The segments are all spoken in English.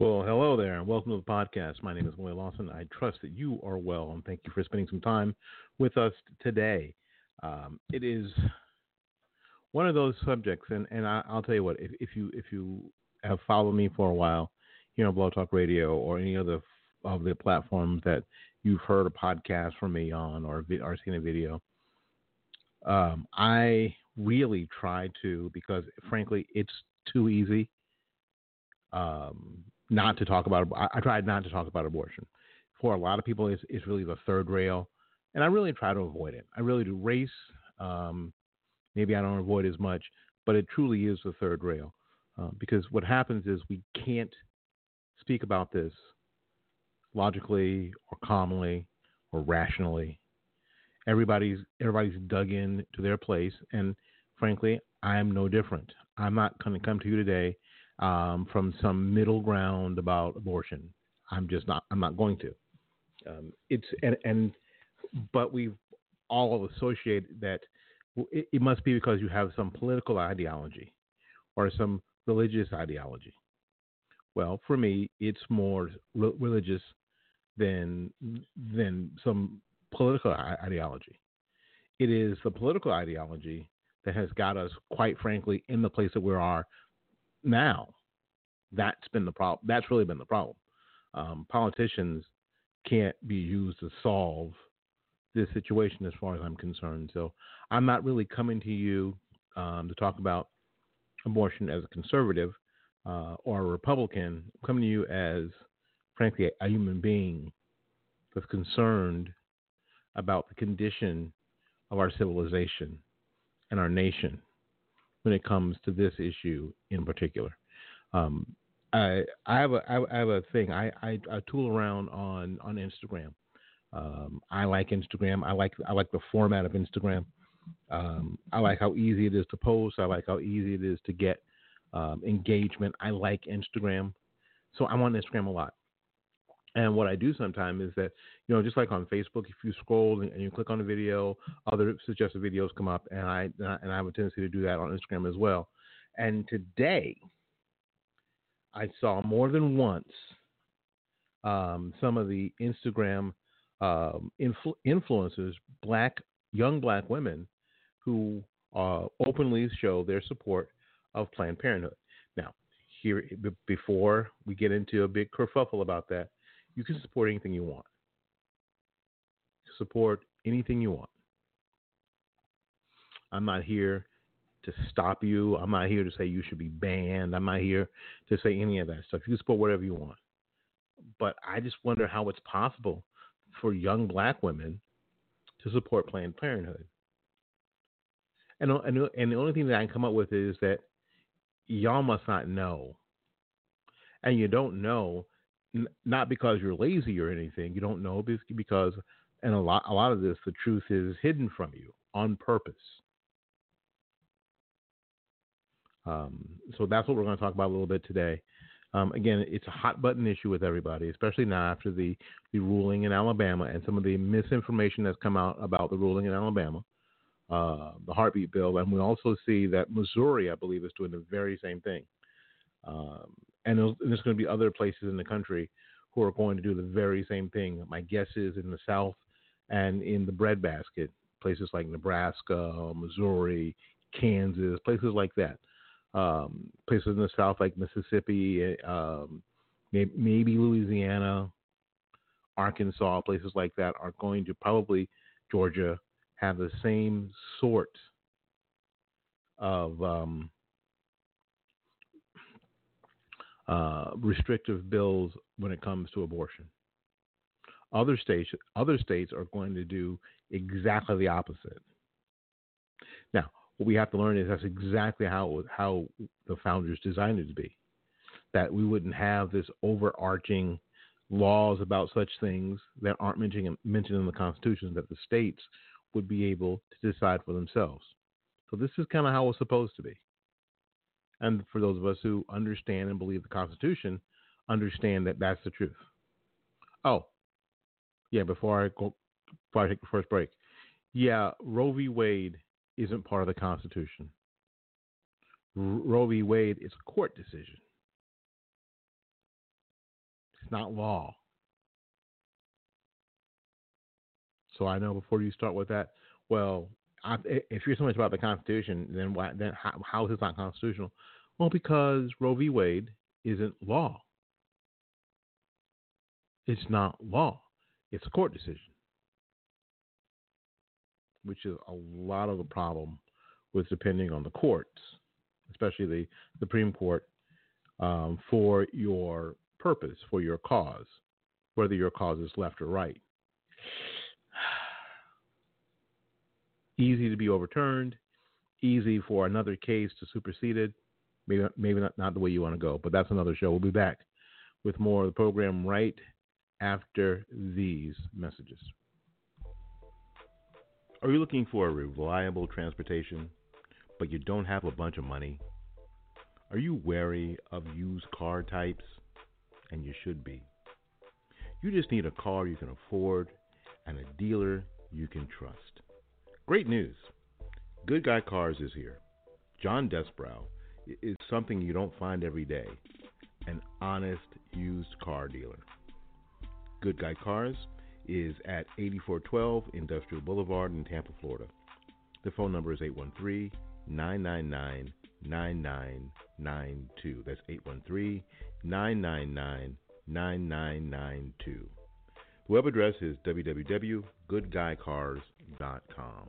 Well, hello there, and welcome to the podcast. My name is Willie Lawson. I trust that you are well, and thank you for spending some time with us today. Um, it is one of those subjects, and, and I, will tell you what, if, if, you if you have followed me for a while here on Blog Talk Radio or any other of the platforms that you've heard a podcast from me on or, or seen a video, um, I really try to because frankly, it's too easy. Um, not to talk about. I, I tried not to talk about abortion. For a lot of people, it's, really the third rail, and I really try to avoid it. I really do. Race, um, maybe I don't avoid as much, but it truly is the third rail, uh, because what happens is we can't speak about this logically or calmly or rationally. Everybody's everybody's dug in to their place, and frankly, I'm no different. I'm not going to come to you today um, from some middle ground about abortion. I'm just not. I'm not going to. Um, it's and, and but we've all associated that it, it, must be because you have some political ideology or some religious ideology. Well, for me, it's more re- religious than than some political ideology. It is the political ideology that has got us, quite frankly, in the place that we are now. That's been the problem. That's really been the problem. Um, politicians can't be used to solve this situation, as far as I'm concerned. So I'm not really coming to you um, to talk about abortion as a conservative uh, or a Republican. I'm coming to you as, frankly, a human being that's concerned about the condition of our civilization and our nation when it comes to this issue in particular. Um, I I have a I have a thing. I, I, I tool around on on Instagram. Um, I like Instagram. I like I like the format of Instagram. Um, I like how easy it is to post. I like how easy it is to get um, engagement. I like Instagram, so I'm on Instagram a lot. And what I do sometimes is that, you know, just like on Facebook, if you scroll and, you click on a video, other suggested videos come up, and I and I have a tendency to do that on Instagram as well. And today, I saw more than once um, some of the Instagram um, influ- influencers, black young black women, who uh, openly show their support of Planned Parenthood. Now, here before we get into a big kerfuffle about that, you can support anything you want. Support anything you want. I'm not here to stop you. I'm not here to say you should be banned. I'm not here to say any of that stuff. You can support whatever you want. But I just wonder how it's possible for young black women to support Planned Parenthood. And, and, and the only thing that I can come up with is that y'all must not know. And you don't know n- not because you're lazy or anything. You don't know because, and a lot, a lot of this, the truth is hidden from you on purpose. Um, so that's what we're going to talk about a little bit today. Um, again, it's a hot button issue with everybody, especially now after the, the ruling in Alabama and some of the misinformation that's come out about the ruling in Alabama, uh, the heartbeat bill. And we also see that Missouri, I believe, is doing the very same thing. Um, and there's, going to be other places in the country who are going to do the very same thing. My guess is in the South and in the breadbasket, places like Nebraska, Missouri, Kansas, places like that um, places in the South like Mississippi, um, maybe, maybe Louisiana, Arkansas, places like that are going to probably Georgia have the same sort of um, uh, restrictive bills when it comes to abortion. Other states, other states are going to do exactly the opposite. Now, what we have to learn is that's exactly how how the founders designed it to be. That we wouldn't have this overarching laws about such things that aren't mentioned mentioned in the Constitution that the states would be able to decide for themselves. So this is kind of how it's supposed to be. And for those of us who understand and believe the Constitution, understand that that's the truth. Oh, yeah. Before I go, before I take the first break, yeah, Roe v. Wade isn't part of the Constitution. Roe v. Wade is a court decision. It's not law. So I know before you start with that, well, if you're so much about the Constitution, then why? Then how, how is this not constitutional? Well, because Roe v. Wade isn't law. It's not law. It's a court decision, which is a lot of the problem with depending on the courts, especially the Supreme Court, um, for your purpose, for your cause, whether your cause is left or right. Easy to be overturned, easy for another case to supersede it. Maybe maybe not, not the way you want to go, but that's another show. We'll be back with more of the program right after these messages. Are you looking for a reliable transportation, but you don't have a bunch of money? Are you wary of used car types? And you should be. You just need a car you can afford and a dealer you can trust. Great news. Good Guy Cars is here. John Desbrow is something you don't find every day an honest used car dealer. Good Guy Cars is at 8412 Industrial Boulevard in Tampa, Florida. The phone number is 813 999 9992. That's 813 999 9992. The web address is www.goodguycars.com.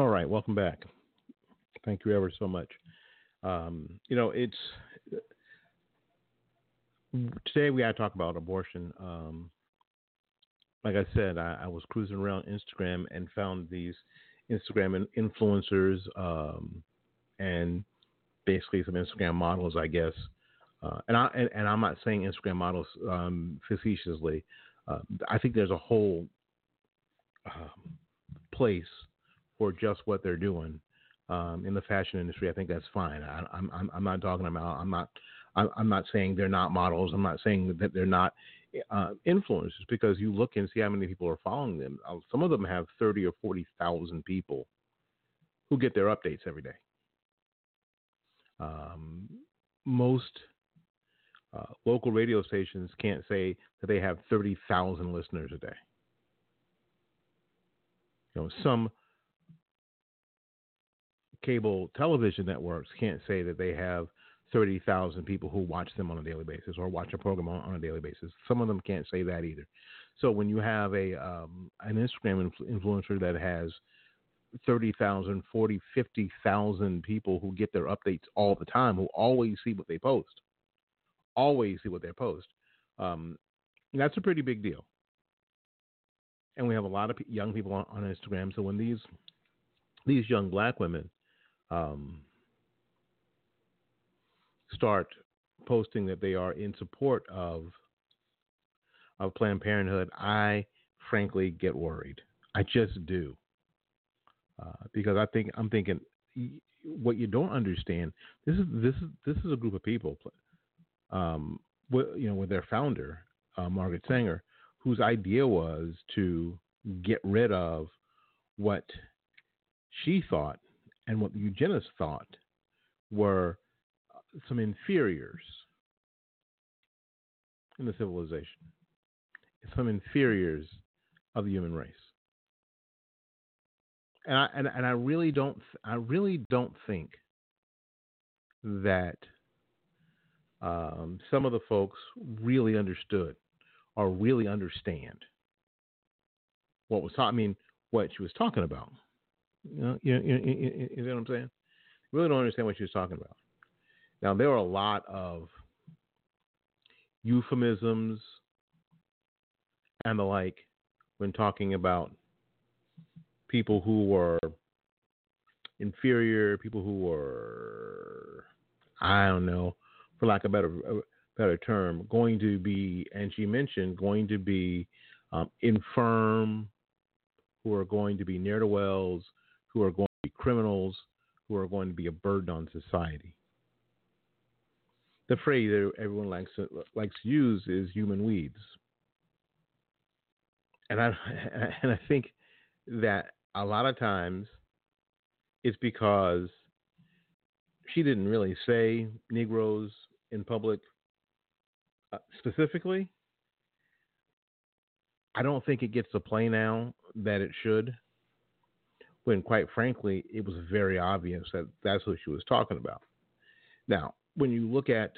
All right, welcome back. Thank you ever so much. Um, you know, it's today we got to talk about abortion. Um, like I said, I, I, was cruising around Instagram and found these Instagram influencers um, and basically some Instagram models, I guess. Uh, and I and, and, I'm not saying Instagram models um, facetiously. Uh, I think there's a whole um, place for just what they're doing um, in the fashion industry. I think that's fine. I, am I'm, I'm not talking about. I'm not. I'm not saying they're not models. I'm not saying that they're not uh, influencers because you look and see how many people are following them. Uh, some of them have thirty or forty thousand people who get their updates every day. Um, most uh, local radio stations can't say that they have thirty thousand listeners a day. You know, some cable television networks can't say that they have 30,000 people who watch them on a daily basis or watch a program on, on, a daily basis. Some of them can't say that either. So when you have a um, an Instagram influencer that has 30,000, 40, 50,000 people who get their updates all the time, who always see what they post, always see what they post, um, that's a pretty big deal. And we have a lot of young people on, on Instagram. So when these these young black women um, start posting that they are in support of of Planned Parenthood, I frankly get worried. I just do. Uh, because I think I'm thinking what you don't understand. This is this is this is a group of people, um, with, you know, with their founder uh, Margaret Sanger, whose idea was to get rid of what she thought and what the eugenists thought were uh, some inferiors in the civilization, some inferiors of the human race and I and, and I really don't I really don't think that um, some of the folks really understood or really understand what was. I mean, what she was talking about. You know, you, you, you, you know what I'm saying? Really don't understand what she was talking about. Now there are a lot of euphemisms and the like when talking about people who were inferior, people who were, I don't know, for lack of a better, better term, going to be, and she mentioned, going to be um, infirm, who are going to be near the wells, who are going to be criminals, who are going to be a burden on society. The phrase that everyone likes to, likes to use is human weeds, and I and I think that a lot of times it's because she didn't really say Negroes in public uh, specifically. I don't think it gets the play now that it should. When, quite frankly, it was very obvious that that's what she was talking about. Now, when you look at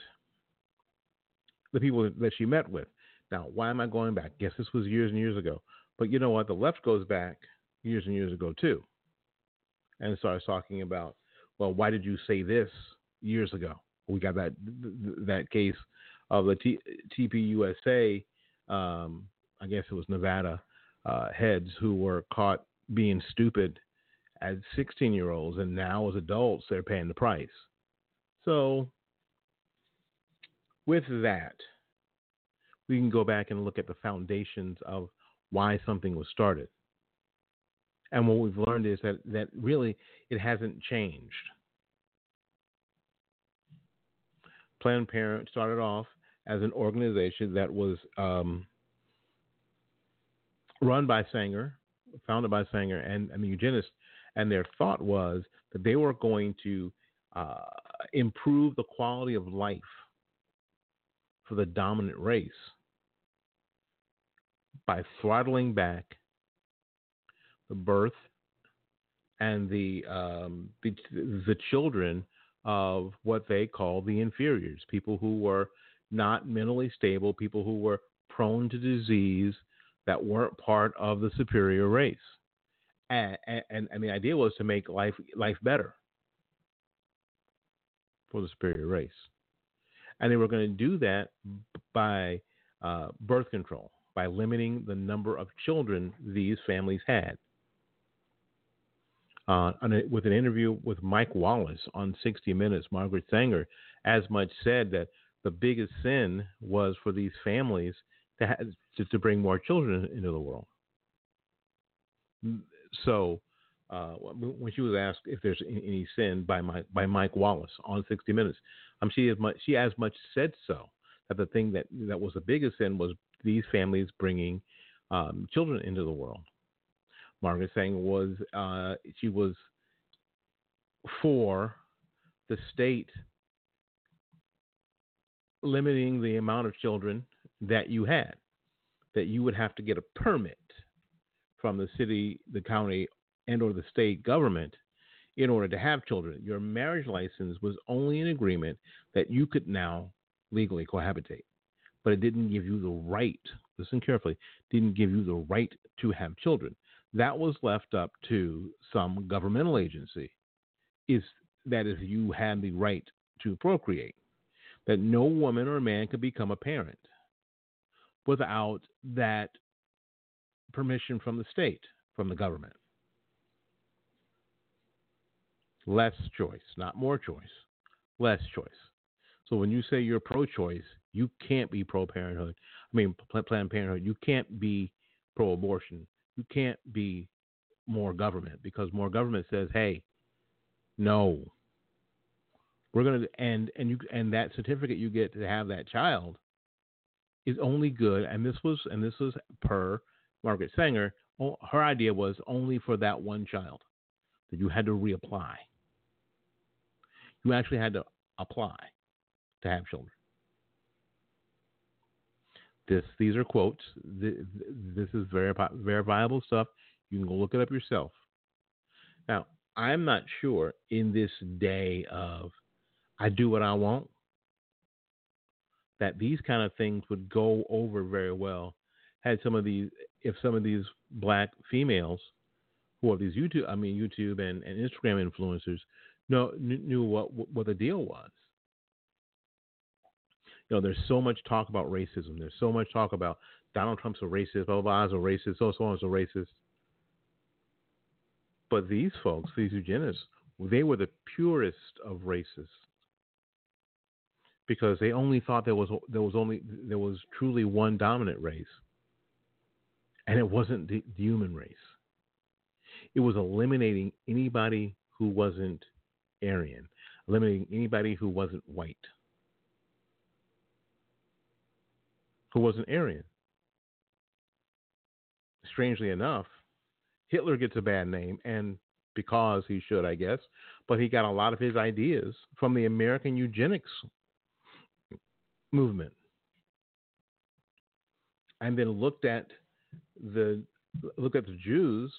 the people that she met with, now, why am I going back? Yes, this was years and years ago. But you know what? The left goes back years and years ago too, and starts talking about, well, why did you say this years ago? We got that that case of the T- TPUSA, um, I guess it was Nevada uh, heads who were caught being stupid as 16 year olds, and now as adults they're paying the price. So, with that, we can go back and look at the foundations of why something was started. And what we've learned is that, that really it hasn't changed. Planned Parenthood started off as an organization that was um, run by Sanger, founded by Sanger and, the eugenists, and their thought was that they were going to uh, improve the quality of life for the dominant race by throttling back the birth and the, um, the the children of what they call the inferiors, people who were not mentally stable, people who were prone to disease that weren't part of the superior race. And, and, the idea was to make life life better for the superior race. And they were going to do that by uh, birth control, by limiting the number of children these families had uh, with an interview with Mike Wallace on 60 Minutes, Margaret Sanger as much said that the biggest sin was for these families to, have, to, to bring more children into the world. So, uh, when she was asked if there's any sin by Mike, by Mike Wallace on 60 Minutes, um, she as much she as much said so that the thing that that was the biggest sin was these families bringing um, children into the world. Margaret Sanger was uh, she was for the state limiting the amount of children that you had, that you would have to get a permit from the city, the county, and or the state government in order to have children. Your marriage license was only an agreement that you could now legally cohabitate, but it didn't give you the right, listen carefully, didn't give you the right to have children. That was left up to some governmental agency. Is that if you had the right to procreate, that no woman or man could become a parent without that permission from the state, from the government. Less choice, not more choice, less choice. So when you say you're pro choice, you can't be pro parenthood. I mean, Planned Parenthood. You can't be pro abortion. You can't be more government because more government says, hey, no. We're gonna and and you and that certificate you get to have that child is only good. And this was and this was per Margaret Sanger. Her idea was only for that one child that you had to reapply. You actually had to apply to have children. This these are quotes. This is very verifiable stuff. You can go look it up yourself. Now, I'm not sure in this day of I do what I want that these kind of things would go over very well had some of these if some of these black females who are these YouTube I mean YouTube and, and Instagram influencers know knew what what the deal was. You know, there's so much talk about racism. There's so much talk about Donald Trump's a racist, blah blah, blah a racist, so so is a racist. But these folks, these eugenists, they were the purest of racists because they only thought there was there was only there was truly one dominant race, and it wasn't the, the human race. It was eliminating anybody who wasn't Aryan, eliminating anybody who wasn't white, who wasn't Aryan. Strangely enough, Hitler gets a bad name, and because he should, I guess, but he got a lot of his ideas from the American eugenics movement. And then looked at the look at the Jews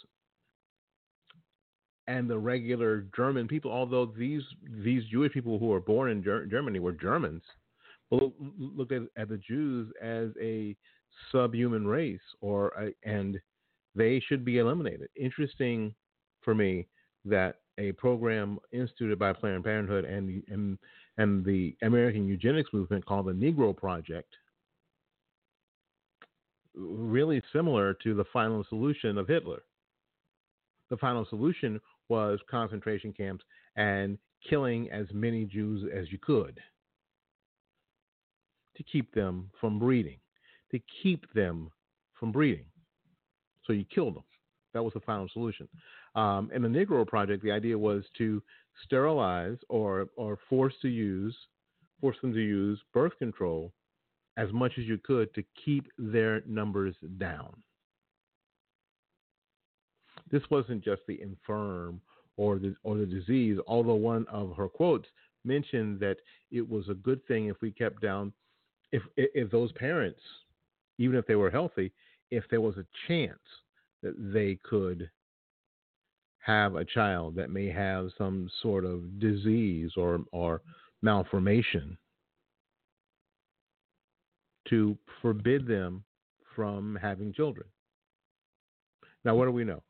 and the regular German people, although these these Jewish people who were born in Ger- Germany were Germans, look, look at, at the Jews as a subhuman race, or a, and they should be eliminated. Interesting for me that a program instituted by Planned Parenthood and and and the American eugenics movement called the Negro Project, really similar to the final solution of Hitler. The final solution was concentration camps and killing as many Jews as you could to keep them from breeding, to keep them from breeding. So you killed them. That was the final solution. Um, in the Negro Project, the idea was to sterilize or or force to use, force them to use birth control as much as you could to keep their numbers down. This wasn't just the infirm or the or the disease, although one of her quotes mentioned that it was a good thing if we kept down if if those parents, even if they were healthy, if there was a chance that they could have a child that may have some sort of disease or or malformation to forbid them from having children. Now, what do we know?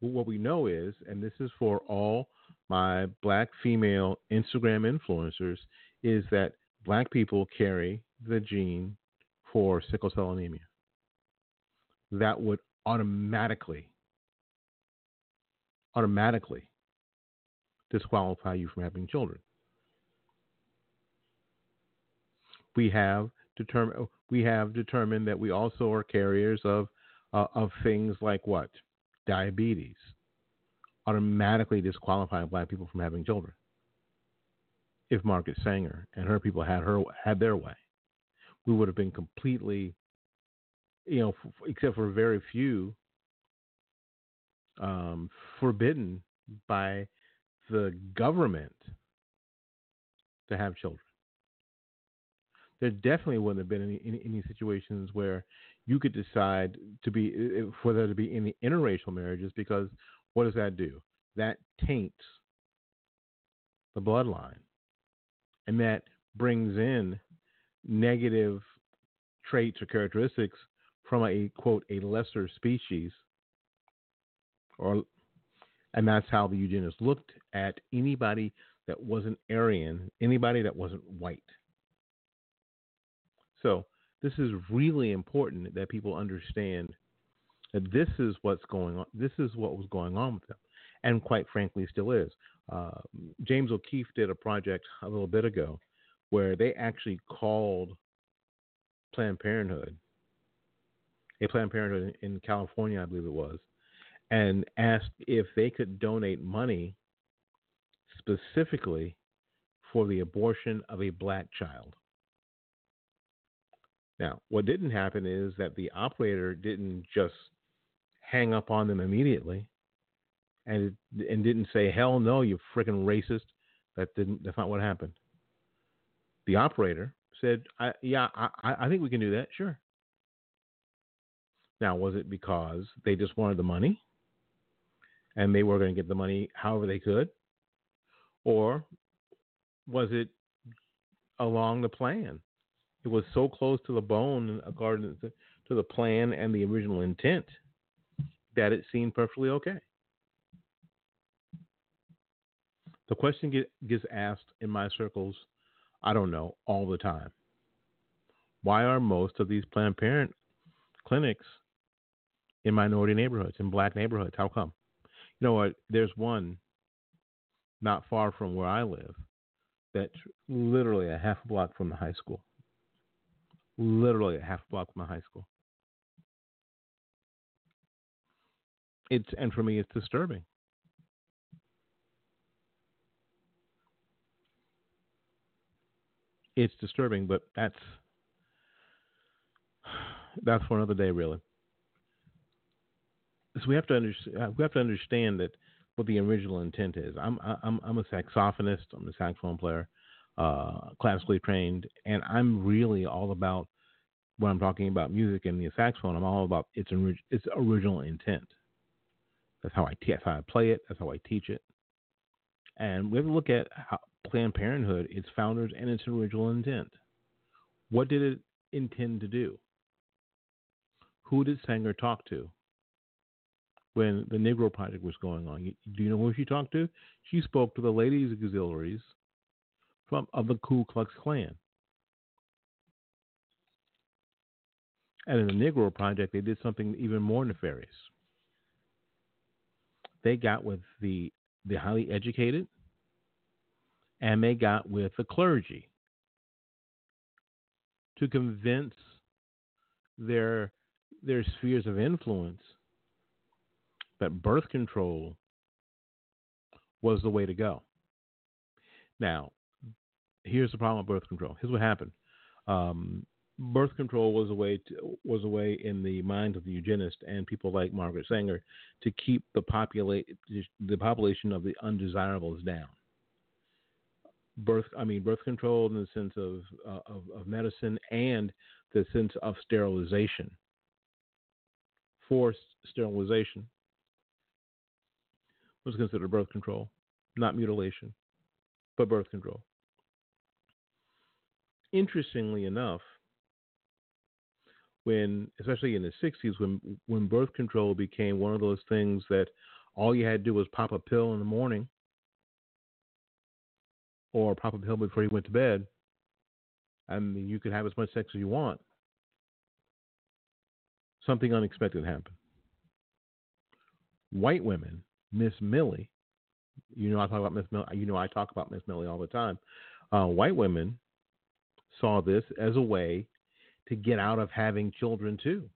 What we know is, and this is for all my black female Instagram influencers, is that black people carry the gene for sickle cell anemia. That would automatically automatically disqualify you from having children. We have we have determined that we also are carriers of uh, of things like what diabetes, automatically disqualifying black people from having children. If Margaret Sanger and her people had her had their way, we would have been completely, you know, f- except for very few um, forbidden by the government to have children. There definitely wouldn't have been any, any, any situations where you could decide to be for there to be any interracial marriages because what does that do? That taints the bloodline. And that brings in negative traits or characteristics from a quote a lesser species or and that's how the eugenists looked at anybody that wasn't Aryan, anybody that wasn't white. So this is really important that people understand that this is what's going on. This is what was going on with them, and quite frankly, still is. Uh, James O'Keefe did a project a little bit ago where they actually called Planned Parenthood, a Planned Parenthood in California, I believe it was, and asked if they could donate money specifically for the abortion of a black child. Now, what didn't happen is that the operator didn't just hang up on them immediately and and didn't say, "Hell no, you freaking racist." That didn't. That's not what happened. The operator said, I, "Yeah, I, I think we can do that. Sure." Now, was it because they just wanted the money, and they were going to get the money however they could, or was it along the plan? It was so close to the bone, according to the plan and the original intent, that it seemed perfectly okay. The question get, gets asked in my circles, I don't know, all the time. Why are most of these Planned Parent clinics in minority neighborhoods, in black neighborhoods? How come? You know what? There's one not far from where I live that's literally a half block from the high school. Literally a half block from my high school. It's and for me it's disturbing. It's disturbing, but that's that's for another day, really. So we have to understand. Uh, we have to understand that what the original intent is. I'm I'm I'm a saxophonist. I'm a saxophone player, uh, classically trained, and I'm really all about when I'm talking about music and the saxophone. I'm all about its its original intent. That's how I te- that's how I play it. That's how I teach it. And we have to look at how Planned Parenthood, its founders, and its original intent. What did it intend to do? Who did Sanger talk to? when the Negro Project was going on. Do you know who she talked to? She spoke to the ladies auxiliaries from of the Ku Klux Klan. And in the Negro Project, they did something even more nefarious. They got with the the highly educated, and they got with the clergy to convince their their spheres of influence that birth control was the way to go. Now, here's the problem with birth control. Here's what happened. Um, birth control was a way to, was a way in the minds of the eugenist and people like Margaret Sanger to keep the populate the population of the undesirables down. Birth, I mean, birth control in the sense of, uh, of, of medicine and the sense of sterilization, forced sterilization was considered birth control, not mutilation, but birth control. Interestingly enough, when especially in the 60s when when birth control became one of those things that all you had to do was pop a pill in the morning or pop a pill before you went to bed and you could have as much sex as you want something unexpected happened white women Miss Millie, you know I talk about Miss Millie. You know I talk about Miss Millie all the time. Uh, white women saw this as a way to get out of having children too,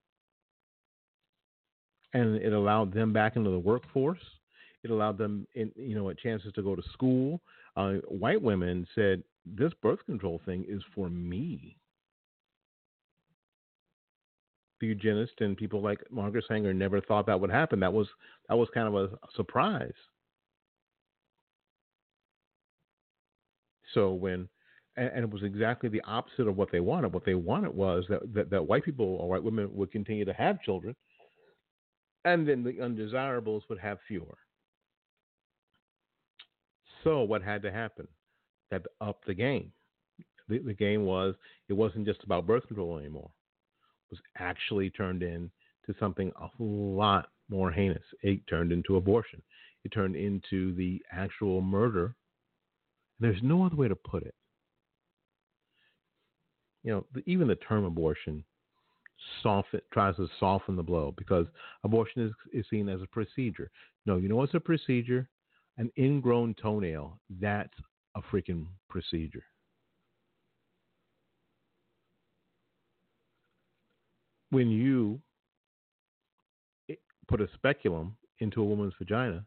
and it allowed them back into the workforce. It allowed them, in, you know, chances to go to school. Uh, white women said, "This birth control thing is for me." the eugenist and people like Margaret Sanger never thought that would happen. That was that was kind of a, surprise. So when and, and, it was exactly the opposite of what they wanted. What they wanted was that, that, that white people or white women would continue to have children, and then the undesirables would have fewer. So what had to happen? That up the game. The, the game was it wasn't just about birth control anymore. It was actually turned into something a lot more heinous. It turned into abortion. It turned into the actual murder. There's no other way to put it. You know, even the term abortion soften tries to soften the blow because abortion is, is seen as a procedure. No, you know what's a procedure? An ingrown toenail. That's a freaking procedure. When you eh, put a speculum into a woman's vagina,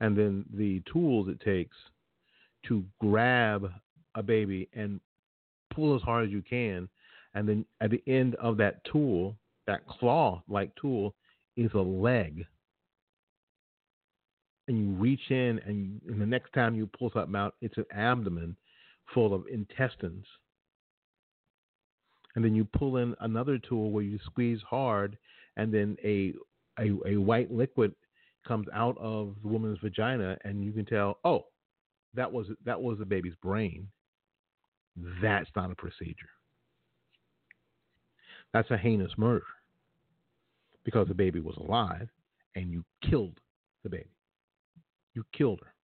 and then the tools it takes to grab a baby and pull as hard as you can, and then at the end of that tool, that claw-like tool, is a leg. And you reach in, and, and the next time you pull something out, it's an abdomen full of intestines. And then you pull in another tool where you squeeze hard, and then a a, a white liquid comes out of the woman's vagina, and you can tell, oh, that was that was the baby's brain. That's not a procedure. That's a heinous murder because the baby was alive and you killed the baby. You killed her.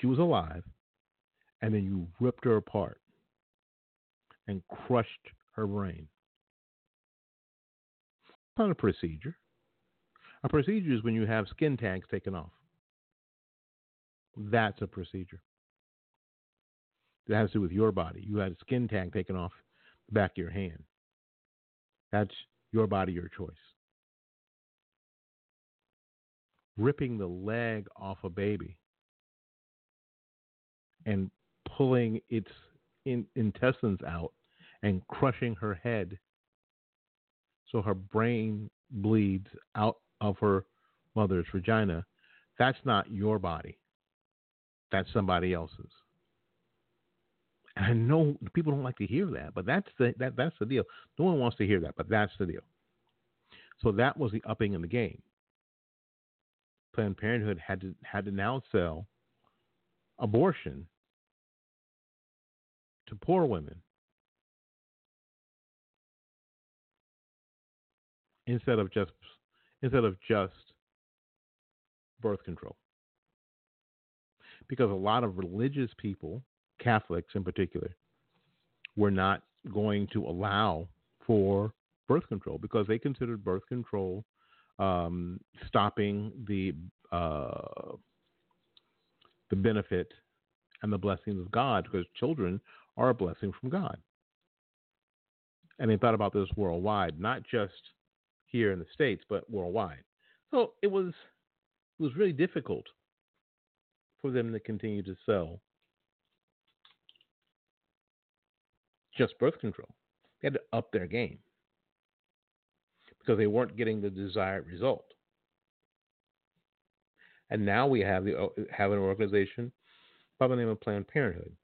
She was alive and then you ripped her apart and crushed her brain. Not a procedure. A procedure is when you have skin tags taken off. That's a procedure. That has to do with your body. You had a skin tag taken off the back of your hand. That's your body, your choice. Ripping the leg off a baby and pulling its in, intestines out and crushing her head so her brain bleeds out of her mother's vagina, that's not your body. That's somebody else's. And I know people don't like to hear that, but that's the that that's the deal. No one wants to hear that, but that's the deal. So that was the upping in the game. Planned Parenthood had to had to now sell abortion to poor women instead of just instead of just birth control. Because a lot of religious people Catholics in particular, were not going to allow for birth control because they considered birth control um, stopping the uh, the benefit and the blessings of God because children are a blessing from God. And they thought about this worldwide, not just here in the states, but worldwide. So it was it was really difficult for them to continue to sell just birth control. They had to up their game because they weren't getting the desired result. And now we have the have an organization by the name of Planned Parenthood.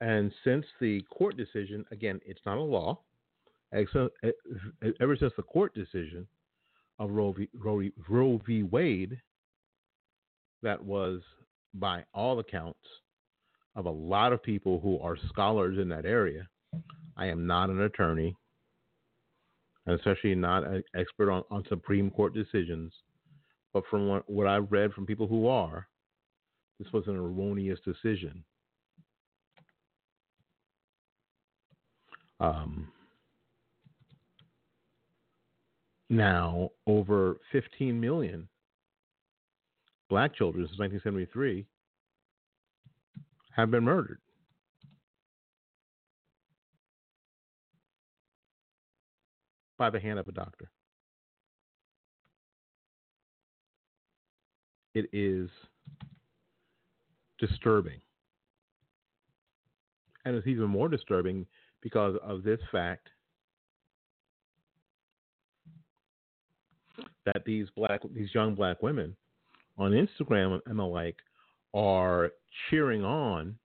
And since the court decision, again, it's not a law. Uh, ever since the court decision of Roe v. Roe, Roe v. Wade, that was by all accounts of a lot of people who are scholars in that area. I am not an attorney, and especially not an expert on, on Supreme Court decisions. But from what, what I've read from people who are, this was an erroneous decision. Um, now, over 15 million black children since 1973 have been murdered. By the hand of a doctor. It is disturbing. And it's even more disturbing because of this fact that these black these young black women on Instagram and the like are cheering on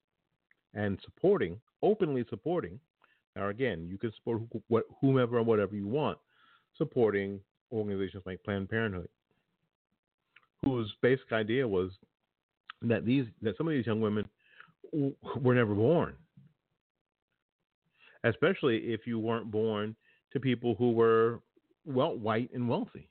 and supporting, openly supporting. Now, again, you can support whomever and whatever you want, supporting organizations like Planned Parenthood, whose basic idea was that these that some of these young women were never born, especially if you weren't born to people who were well white and wealthy.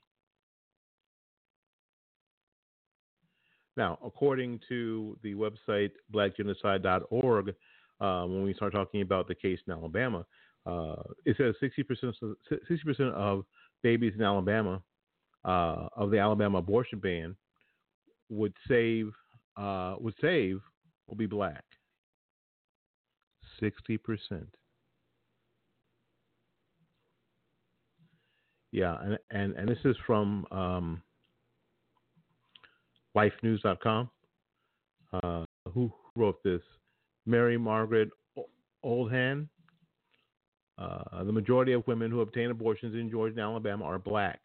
Now, according to the website blackgenocide.org, uh, when we start talking about the case in Alabama, uh, it says 60% 60% of babies in Alabama uh, of the Alabama abortion ban would save uh, would save will be black. 60%. Yeah, and, and, and this is from um, lifenews.com. Uh, who wrote this? Mary Margaret Olohan. Uh, the majority of women who obtain abortions in Georgia and Alabama are black,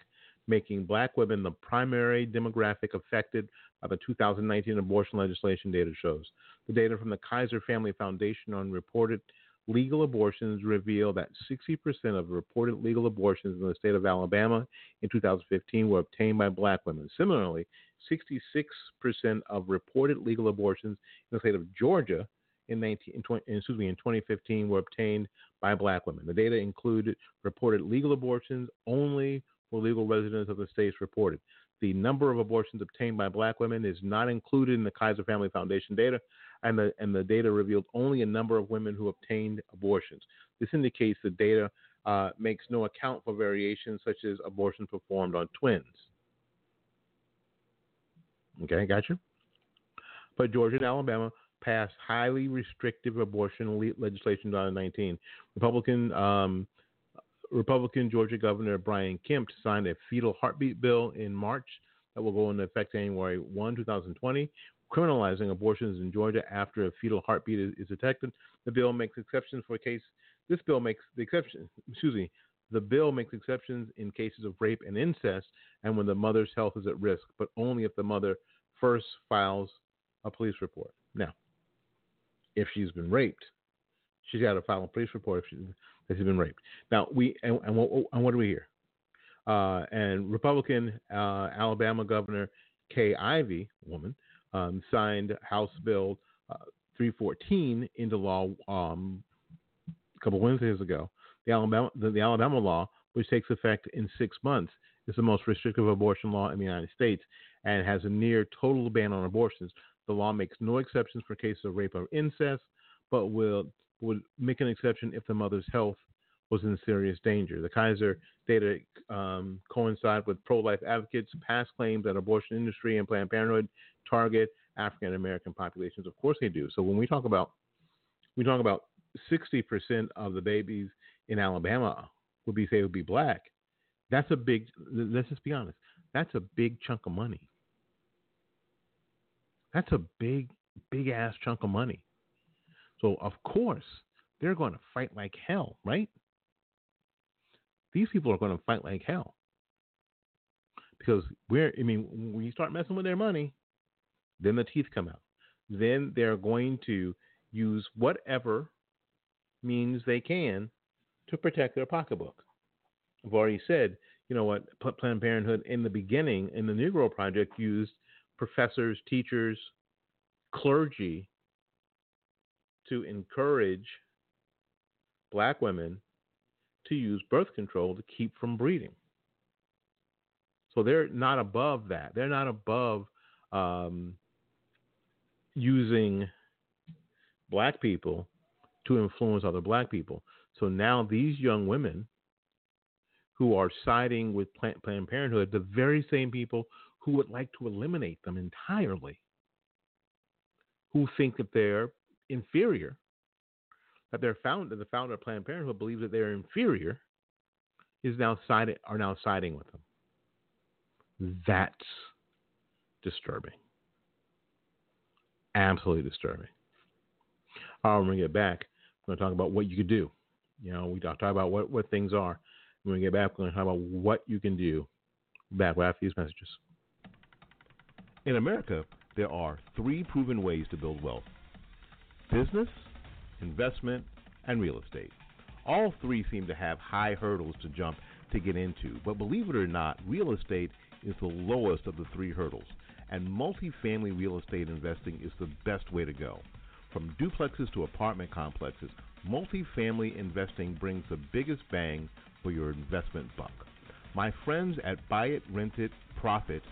making black women the primary demographic affected by the 2019 abortion legislation, data shows. The data from the Kaiser Family Foundation on reported legal abortions reveal that 60% of reported legal abortions in the state of Alabama in 2015 were obtained by black women. Similarly, 66% of reported legal abortions in the state of Georgia in, 19, in, 20, excuse me, in 2015 were obtained by black women. The data included reported legal abortions only for legal residents of the states reported. The number of abortions obtained by black women is not included in the Kaiser Family Foundation data, and the, and the data revealed only a number of women who obtained abortions. This indicates the data uh, makes no account for variations such as abortion performed on twins. Okay, got you? But Georgia and Alabama passed highly restrictive abortion le- legislation in 2019. Republican um, Republican Georgia Governor Brian Kemp signed a fetal heartbeat bill in March that will go into effect January 1, 2020, criminalizing abortions in Georgia after a fetal heartbeat is, is detected. The bill makes exceptions for case. This bill makes the exception. Excuse me. The bill makes exceptions in cases of rape and incest and when the mother's health is at risk, but only if the mother first files a police report. Now, if she's been raped, she's got to file a police report if, she, if she's been raped. Now, we and, and, what, and what do we hear? Uh, and Republican uh, Alabama Governor Kay Ivey, woman, um, signed House Bill uh, 314 into law um, a couple of Wednesdays ago. The Alabama, the, the Alabama law, which takes effect in six months, is the most restrictive abortion law in the United States and has a near total ban on abortions. The law makes no exceptions for cases of rape or incest, but will would make an exception if the mother's health was in serious danger. The Kaiser data um, coincide with pro-life advocates' past claims that abortion industry and Planned Parenthood target African American populations. Of course they do. So when we talk about we talk about 60% of the babies in Alabama would be say would be black. That's a big. Let's just be honest. That's a big chunk of money. That's a big, big ass chunk of money. So of course they're going to fight like hell, right? These people are going to fight like hell because we're. I mean, when you start messing with their money, then the teeth come out. Then they're going to use whatever means they can to protect their pocketbook. I've already said, you know what, Planned Parenthood in the beginning, in the Negro Project, used professors, teachers, clergy to encourage black women to use birth control to keep from breeding. So they're not above that. They're not above um, using black people to influence other black people. So now these young women who are siding with Planned Parenthood, the very same people who would like to eliminate them entirely, who think that they're inferior, that their founder, the founder of Planned Parenthood, believes that they're inferior, is now siding are now siding with them. That's disturbing. Absolutely disturbing. All right, when we get back, we're going to talk about what you could do. You know, we talk about what, what things are. When we get back, we're going to talk about what you can do. Back after these messages. In America, there are three proven ways to build wealth business, investment, and real estate. All three seem to have high hurdles to jump to get into, but believe it or not, real estate is the lowest of the three hurdles. and multifamily real estate investing is the best way to go. From duplexes to apartment complexes, multifamily investing brings the biggest bang for your investment buck. My friends at Buy It, Rent It, Profit,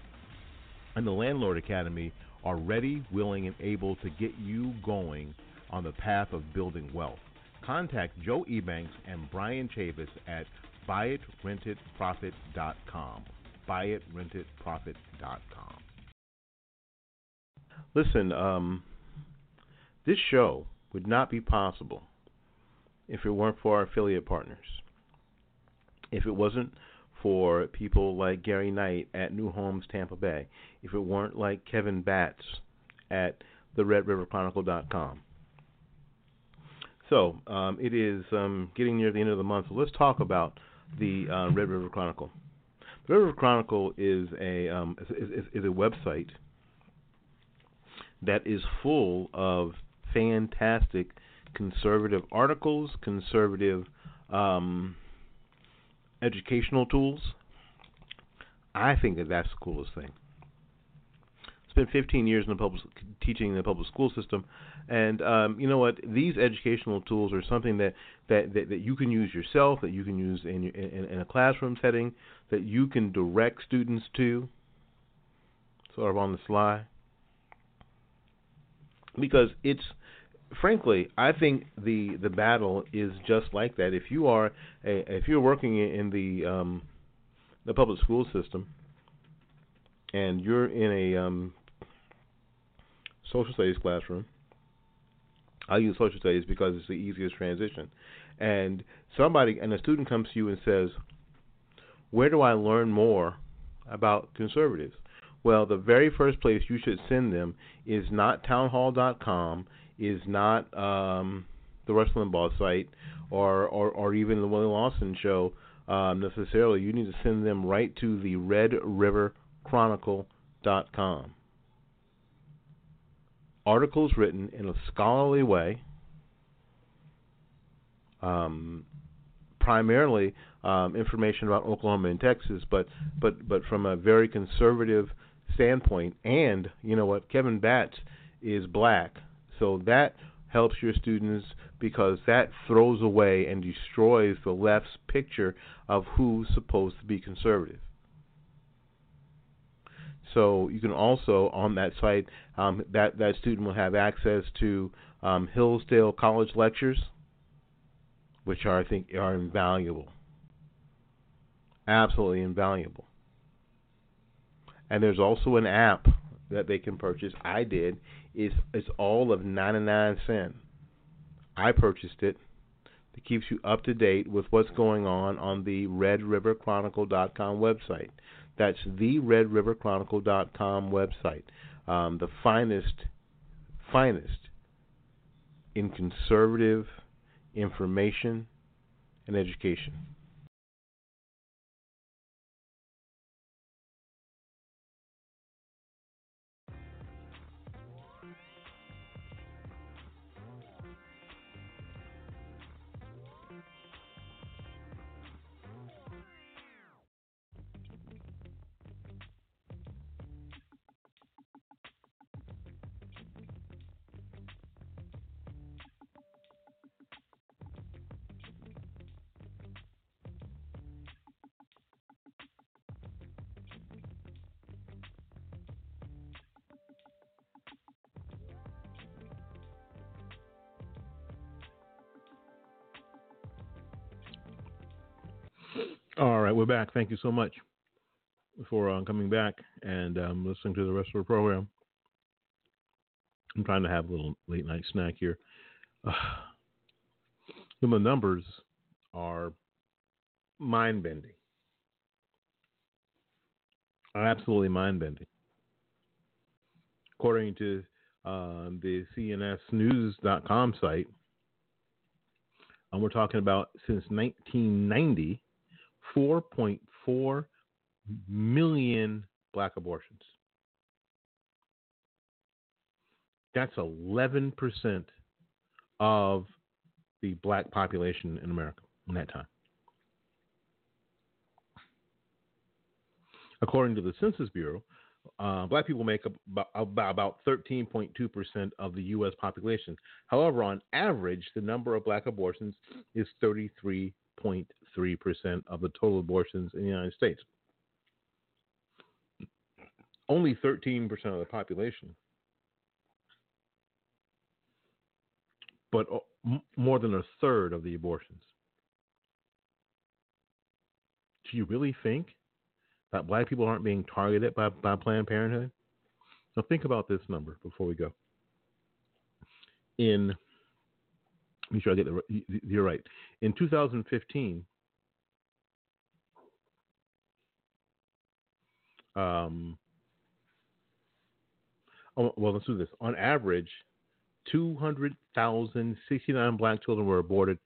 and the Landlord Academy are ready, willing, and able to get you going on the path of building wealth. Contact Joe Ebanks and Brian Chavis at buyitRentitProfit.com. BuyitRentitProfit.com. Listen, um, this show would not be possible if it weren't for our affiliate partners. If it wasn't for people like Gary Knight at New Homes Tampa Bay, if it weren't like Kevin Batts at the RedRiverChronicle.com. So um, it is um, getting near the end of the month. So let's talk about the uh, Red River Chronicle. The Red River Chronicle is a um, is, is, is a website that is full of fantastic conservative articles, conservative um, educational tools. I think that that's the coolest thing. Spent 15 years in the public teaching in the public school system, and um, you know what? These educational tools are something that, that, that, that you can use yourself, that you can use in, in, in a classroom setting, that you can direct students to, sort of on the sly. Because it's frankly, I think the the battle is just like that. If you are a, if you're working in the um, the public school system, and you're in a um, social studies classroom, I use social studies because it's the easiest transition. And somebody and a student comes to you and says, "Where do I learn more about conservatives?" Well, the very first place you should send them is not townhall.com is not um, the Rush Limbaugh site or, or, or even the Willie Lawson show um, necessarily. You need to send them right to the Red River Chronicle.com. Articles written in a scholarly way, um, primarily um, information about Oklahoma and Texas, but but but from a very conservative standpoint. And you know what, Kevin Batts is black, so that helps your students because that throws away and destroys the left's picture of who's supposed to be conservative. So you can also on that site um, that that student will have access to um, Hillsdale College lectures, which are I think are invaluable, absolutely invaluable. And there's also an app that they can purchase. I did. It's it's all of 99 cents. I purchased it. It keeps you up to date with what's going on on the RedRiverChronicle.com website. That's the RedRiverChronicle.com website. Um, the finest, finest in conservative information and education. We're back. Thank you so much for uh, coming back and um, listening to the rest of the program. I'm trying to have a little late night snack here. Uh, the numbers are mind bending, absolutely mind bending. According to uh, the CNSNews.com site, and we're talking about since 1990 4.4 million black abortions. That's 11% of the black population in America in that time. According to the Census Bureau, uh, black people make up about, about 13.2% of the U.S. population. However, on average, the number of black abortions is 33.3% of the total abortions in the United States. Only 13% of the population. But uh, more than a third of the abortions. Do you really think that black people aren't being targeted by, by Planned Parenthood? Now, think about this number before we go. In, make sure I get the, you're right. In 2015, um, oh, well, let's do this. On average, 200,069 black children were aborted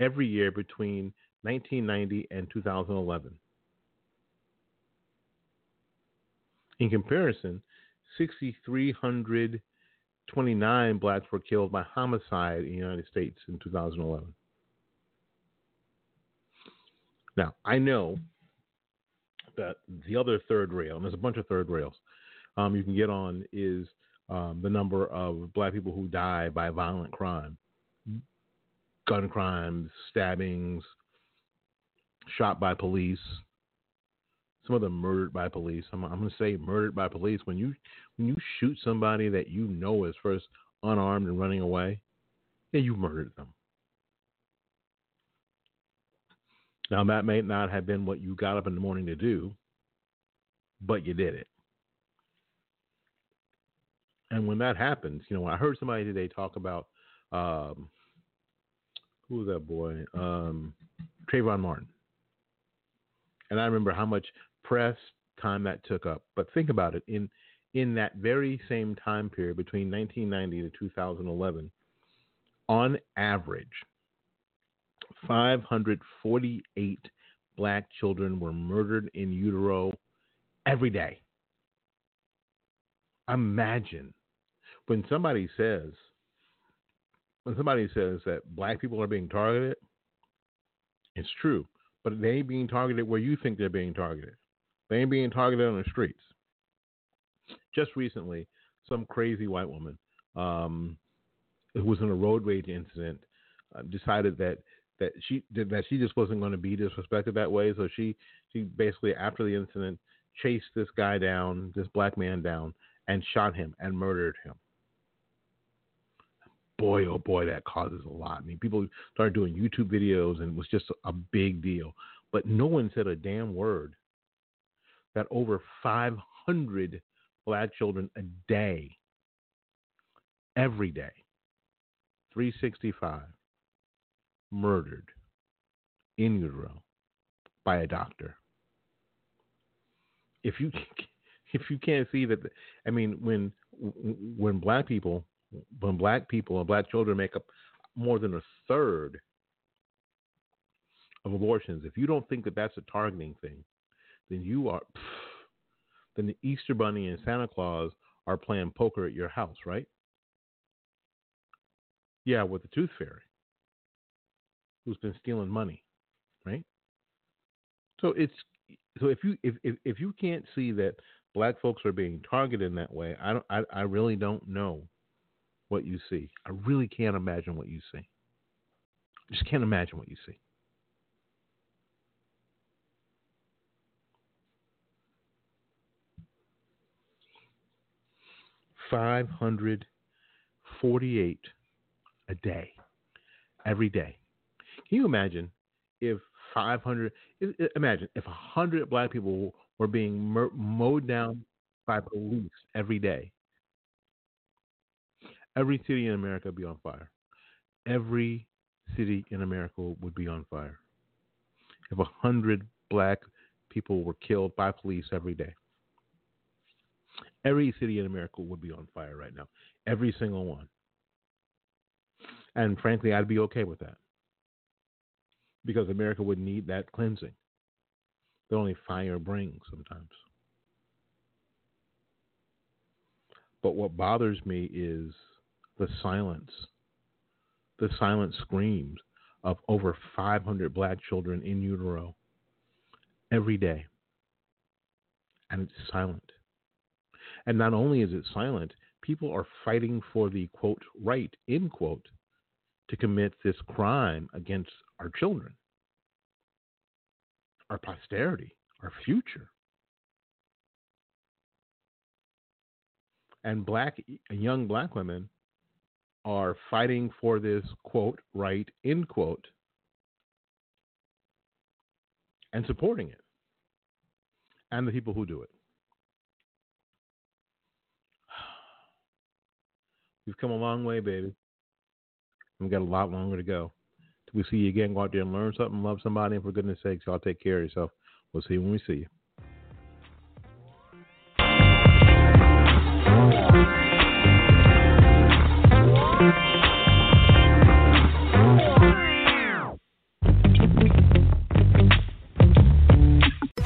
every year between 1990 and 2011. In comparison, 6,329 blacks were killed by homicide in the United States in 2011. Now, I know that the other third rail, and there's a bunch of third rails um, you can get on, is um, the number of black people who die by violent crime, gun crimes, stabbings, shot by police, some of them murdered by police. I'm, I'm going to say murdered by police. When you when you shoot somebody that you know is first unarmed and running away, yeah, you murdered them. Now that may not have been what you got up in the morning to do, but you did it. And when that happens, you know, I heard somebody today talk about um, who was that boy? Um, Trayvon Martin. And I remember how much press time that took up. But think about it in in that very same time period between 1990 to 2011, on average, 548 black children were murdered in utero every day. Imagine when somebody says when somebody says that black people are being targeted, it's true, but they being targeted where you think they're being targeted. They ain't being targeted on the streets. Just recently, some crazy white woman um, who was in a road rage incident uh, decided that that she that she just wasn't going to be disrespected that way. So she she basically after the incident chased this guy down, this black man down, and shot him and murdered him. Boy, oh boy, that causes a lot. I mean, people started doing YouTube videos and it was just a big deal. But no one said a damn word that over 500 black children a day, every day, 365, murdered in utero by a doctor. If you if you can't see that, I mean, when when black people when black people and black children make up more than a third of abortions, if you don't think that that's a targeting thing, then you are, then the Easter Bunny and Santa Claus are playing poker at your house, right? Yeah, with the Tooth Fairy, who's been stealing money, right? So it's so if you if if, if you can't see that black folks are being targeted in that way, I don't I, I really don't know what you see. I really can't imagine what you see. I just can't imagine what you see. 548 a day, every day. Can you imagine if 500, imagine if 100 black people were being mowed down by police every day? Every city in America would be on fire. Every city in America would be on fire. If 100 black people were killed by police every day. Every city in America would be on fire right now. Every single one. And frankly, I'd be okay with that. Because America would need that cleansing that only fire brings sometimes. But what bothers me is the silence, the silent screams of over 500 black children in utero every day. And it's silent. And not only is it silent, people are fighting for the quote right, end quote, to commit this crime against our children, our posterity, our future. And black young black women are fighting for this quote right end quote and supporting it and the people who do it. We've come a long way, baby. We've got a lot longer to go. Till we see you again, go out there and learn something, love somebody, and for goodness sakes, y'all take care of yourself. We'll see you when we see you.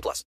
18 plus.